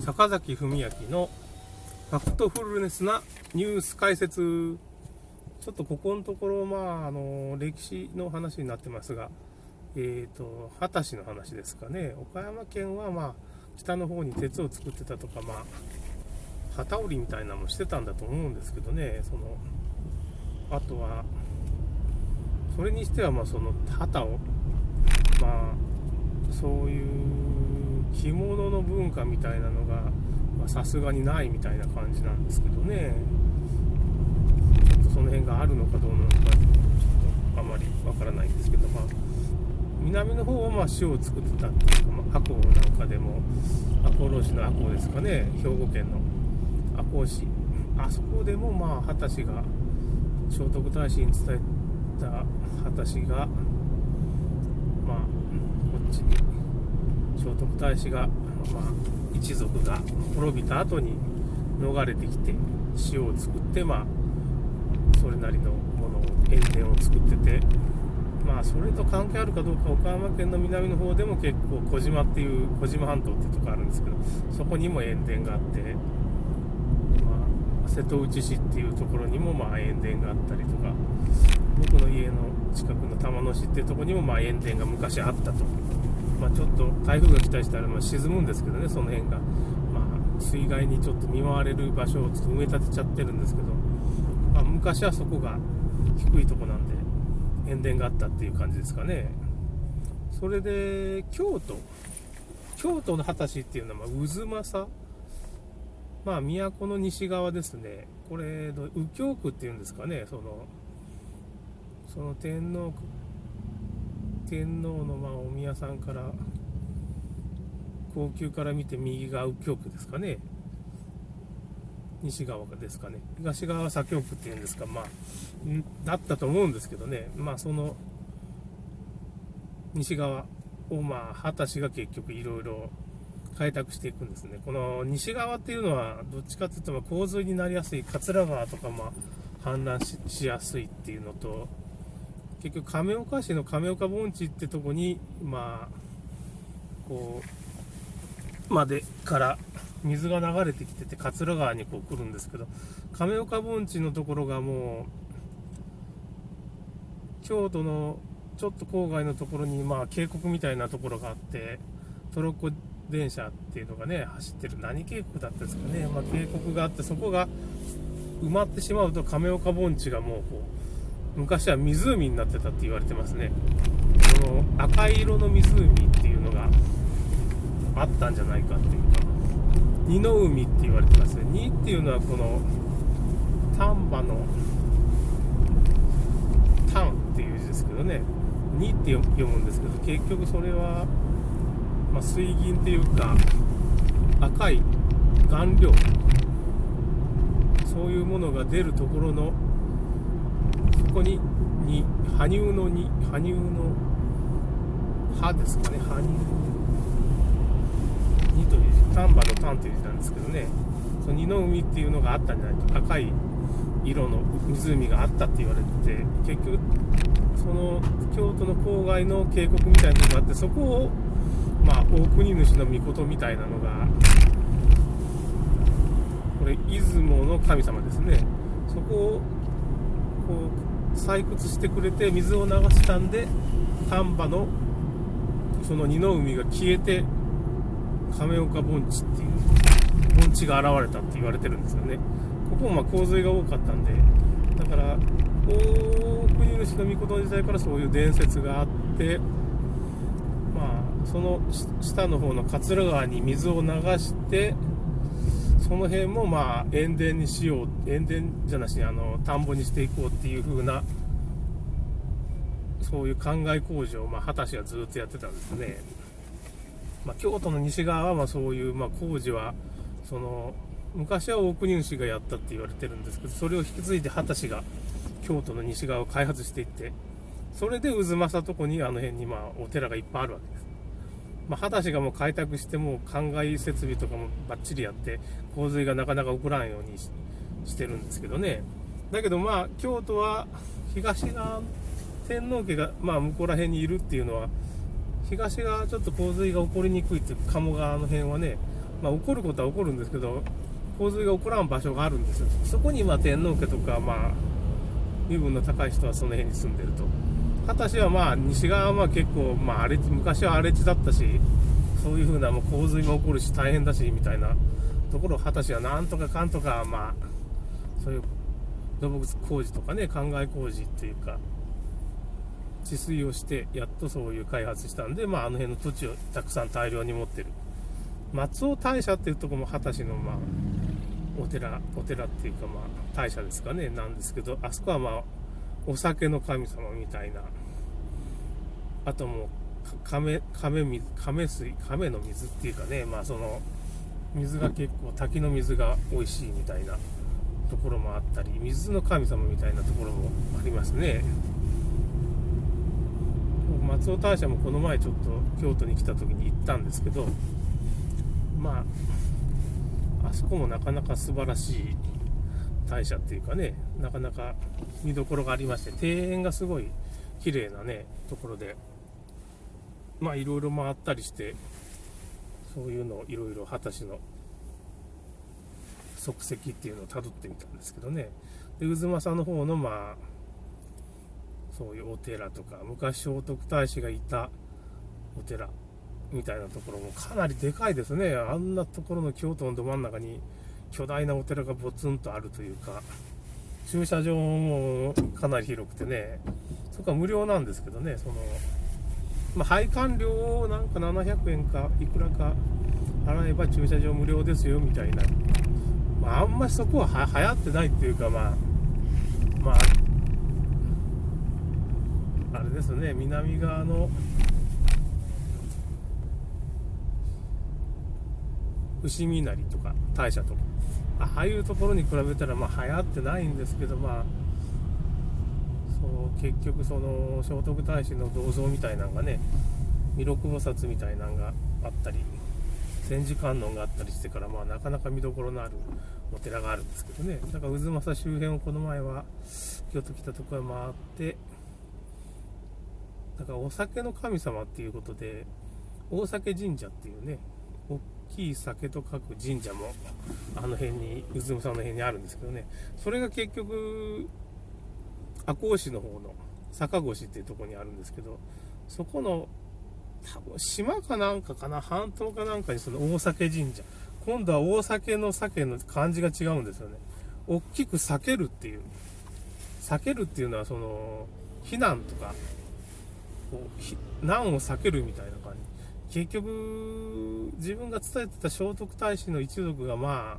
坂崎文明のファクトフルネスなニュース解説。ちょっとここのところ、まあ、あの、歴史の話になってますが、えっ、ー、と、二十歳の話ですかね。岡山県は、まあ、北の方に鉄を作ってたとか、まあ、旗織りみたいなのもしてたんだと思うんですけどね、その、あとは、それにしては、まあ、その旗を、まあ、そういう着物の文化みたいなのがさすがにないみたいな感じなんですけどね。ちょっとその辺があるのかどうなのかちょっとあまりわからないんですけどまあ南の方はまあ塩を作ってたっていうか、まあ、赤穂なんかでも赤穂浪士の赤穂ですかね。兵庫県の。赤穂市あそこでもまあ秦氏が聖徳太子に伝えた秦氏がまあこっちに。聖徳太子が、まあ、一族が滅びた後に逃れてきて塩を作ってまあそれなりのものを塩田を作っててまあそれと関係あるかどうか岡山県の南の方でも結構小島っていう小島半島っていうとこあるんですけどそこにも塩田があって、まあ、瀬戸内市っていうところにもまあ塩田があったりとか僕の家の近くの玉野市っていうとこにもまあ塩田が昔あったと。まあ、ちょっと台風が来たりしたらま沈むんですけどね、その辺が。まあ、水害にちょっと見舞われる場所をちょっと埋め立てちゃってるんですけど、まあ、昔はそこが低いとこなんで、塩田があったっていう感じですかね。それで、京都。京都の二十歳っていうのは、まあ、渦政。まあ、都の西側ですね。これ、右京区っていうんですかね、その、その天皇天皇のまあお宮さんから高級から見て右が右京区ですかね。西側ですかね。東側は左京区っていうんですか。まあだったと思うんですけどね。まあその西側をまあ果たしが結局いろいろ開拓していくんですね。この西側っていうのはどっちかっていうとま洪水になりやすい桂川とかまあ氾濫しやすいっていうのと結局亀岡市の亀岡盆地ってとこにまあこうまでから水が流れてきてて桂川にこう来るんですけど亀岡盆地のところがもう京都のちょっと郊外のところにまあ渓谷みたいなところがあってトロッコ電車っていうのがね走ってる何渓谷だったんですかね、まあ、渓谷があってそこが埋まってしまうと亀岡盆地がもうこう昔は湖になってたって言われてますね。この赤色の湖っていうのがあったんじゃないかっていうか。二の海って言われてますね。二っていうのはこの丹波の丹っていう字ですけどね。二って読むんですけど結局それは、まあ、水銀っていうか赤い顔料。そういうものが出るところのこにに羽生のに羽生の歯ですかね。羽生にという字。丹波の丹という字なんですけどね。その二の海っていうのがあったんじゃないと。赤い色の湖があったって言われてて結局その京都の郊外の渓谷みたいなのがあってそこをまあ大国主の御事みたいなのがこれ出雲の神様ですね。そこをこう採掘してくれて水を流したんで丹波のその二の海が消えて亀岡盆地っていう盆地が現れたって言われてるんですよね。ここもま洪水が多かったんでだから大国主の御事時代からそういう伝説があってまあその下の方の桂川に水を流してその辺もまあ塩田にしよう塩田じゃなしにあの田んぼにしていこうっていう風なそういう考え工事をまあ畑氏はずっとやってたんですね、まあ、京都の西側はまあそういうまあ工事はその昔は大国主がやったって言われてるんですけどそれを引き継いで畑氏が京都の西側を開発していってそれで渦政とこにあの辺にまあお寺がいっぱいあるわけ。ですまあ、秦氏がもう開拓しても灌漑設備とかもバッチリやって洪水がなかなか起こらんようにしてるんですけどね。だけどまあ京都は東側天皇家がまあ向こうら辺にいるっていうのは東側ちょっと洪水が起こりにくいっていう鴨川の辺はねまあ、起こることは起こるんですけど洪水が起こらん場所があるんですよ。そこにま天皇家とかまあ身分の高い人はその辺に住んでると。二十歳はまあ西側は結構まあ荒れ昔は荒れ地だったしそういうふうなもう洪水も起こるし大変だしみたいなところを二十歳はなんとかかんとかまあそういう土木工事とかね灌漑工事っていうか治水をしてやっとそういう開発したんで、まあ、あの辺の土地をたくさん大量に持ってる。松尾大社っていうとこも二十歳のまあお寺お寺っていうかまあ大社ですかねなんですけどあそこはまあお酒の神様みたいな。あともう亀亀水亀水亀の水っていうかねまあその水が結構滝の水が美味しいみたいなところもあったり水の神様みたいなところもありますね。松尾大社もこの前ちょっと京都に来た時に行ったんですけどまああそこもなかなか素晴らしい大社っていうかねなかなか見どころがありまして庭園がすごい綺麗なねところでまあいろいろ回ったりしてそういうのをいろいろ二十歳の足跡っていうのをたどってみたんですけどね。で渦政の方のまあそういうお寺とか昔聖徳太子がいたお寺みたいなところもかなりでかいですね。あんなところの京都のど真ん中に巨大なお寺がボツンとあるというか駐車場もかなり広くてねそこは無料なんですけどねその、まあ、配管料をなんか700円かいくらか払えば駐車場無料ですよみたいな、まあ、あんまりそこはは流行ってないっていうかまあまああれですね南側の伏見稲荷とか大社とか。ああいうところに比べたらまあ流行ってないんですけどまあそう結局その聖徳太子の銅像みたいなのがね弥勒菩薩みたいなのがあったり千手観音があったりしてからまあなかなか見どころのあるお寺があるんですけどね。だから渦政周辺をこの前は京都来たとこへ回ってだからお酒の神様っていうことで大酒神社っていうね大きい酒と書く神社もあの辺に渦政の辺にあるんですけどね。それが結局赤穂市の方の坂越っていうとこにあるんですけどそこの多分島かなんかかな半島かなんかにその大酒神社。今度は大酒の酒の漢字が違うんですよね。大きく避けるっていう。避けるっていうのはその避難とかこう難を避けるみたいな感じ。結局自分が伝えてた聖徳太子の一族がまあ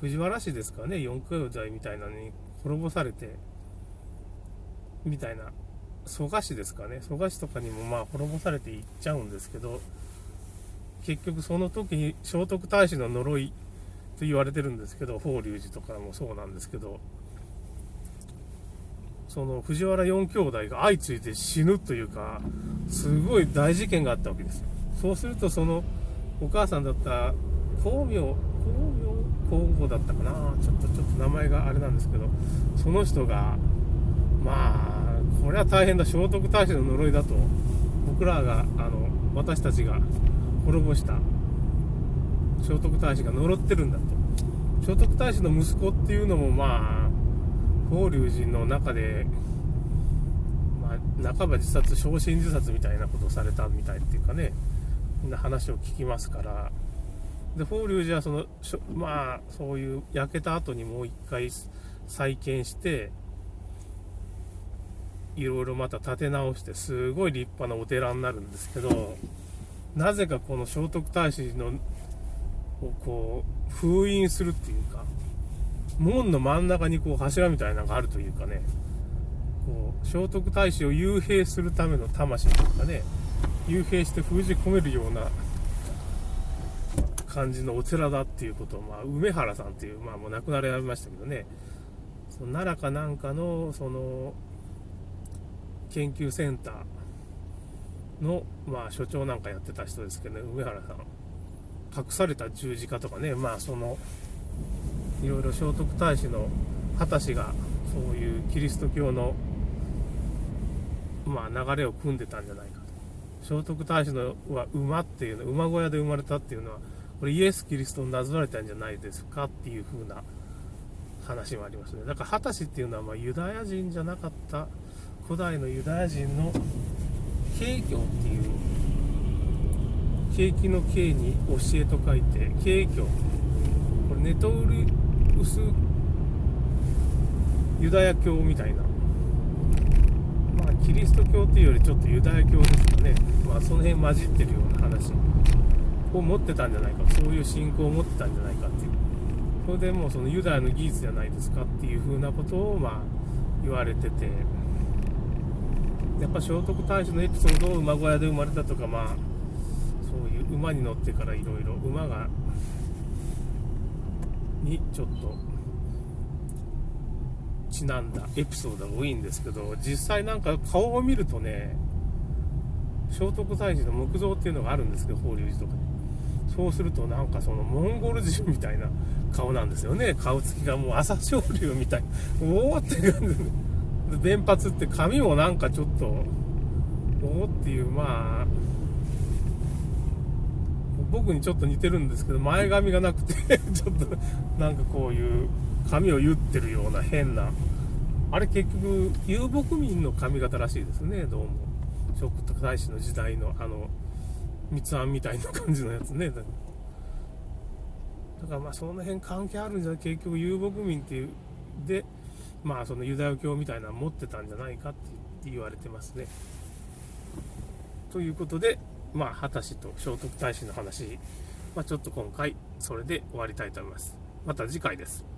藤原氏ですかね。四兄弟みたいなのに滅ぼされてみたいな蘇我氏ですかね。蘇我氏とかにもまあ滅ぼされていっちゃうんですけど結局その時に聖徳太子の呪いと言われてるんですけど法隆寺とかもそうなんですけどその藤原四兄弟が相次いで死ぬというかすごい大事件があったわけですよそうするとそのお母さんだった光明光明皇后だったかなちょっとちょっと名前があれなんですけどその人がまあこれは大変だ聖徳太子の呪いだと僕らがあの私たちが滅ぼした。聖徳太子が呪ってるんだと。聖徳太子の息子っていうのもまあ法隆寺の中で、まあ、半ば自殺焼身自殺みたいなことをされたみたいっていうかねみんな話を聞きますから。で法隆寺はそのまあそういう焼けた後にもう一回再建していろいろまた建て直してすごい立派なお寺になるんですけどなぜかこの聖徳太子のをこう封印するっていうか門の真ん中にこう柱みたいなのがあるというかね。こう聖徳太子を幽閉するための魂というかね。幽閉して封じ込めるような感じのお寺だっていうことを、まあ、梅原さんっていう、まあ、もう亡くなられましたけどね。その奈良かなんかのその研究センターの、まあ、所長なんかやってた人ですけどね。梅原さん。隠された十字架とかね。まあそのいろいろ聖徳太子の二十歳がそういうキリスト教の、まあ、流れを組んでたんじゃないかと。聖徳太子のは馬っていうの馬小屋で生まれたっていうのはこれイエス・キリストになぞられたんじゃないですかっていう風な話もありますね。だからハタシっていうのはまユダヤ人じゃなかった古代のユダヤ人の景教っていう景気の景に教えと書いて景教これネトウリウスユダヤ教みたいな。まあキリスト教っていうよりちょっとユダヤ教ですかね。まあその辺混じってるような話を持ってたんじゃないか。そういう信仰を持ってたんじゃないかっていう。それでもうそのユダヤの技術じゃないですかっていうふうなことをまあ言われてて。やっぱ聖徳太子のエピソードを馬小屋で生まれたとかまあそういう馬に乗ってからいろいろ馬がにちょっとちなんだエピソードが多いんですけど実際なんか顔を見るとね聖徳太子の木像っていうのがあるんですけど法隆寺とかに。そうするとなんかそのモンゴル人みたいな顔なんですよね。顔つきがもう朝青龍みたいおおって感じで。電髪って髪もなんかちょっとおおっていうまあ僕にちょっと似てるんですけど前髪がなくて ちょっとなんかこういう髪を言ってるような変な。あれ結局遊牧民の髪型らしいですねどうも。聖徳太子の時代のあの三つ編みたいな感じのやつね。だからまあその辺関係あるんじゃない？結局遊牧民っていうでまあそのユダヤ教みたいなの持ってたんじゃないかって言われてますね。ということでまあ果しと聖徳太子の話。まあ、ちょっと今回それで終わりたいと思います。また次回です。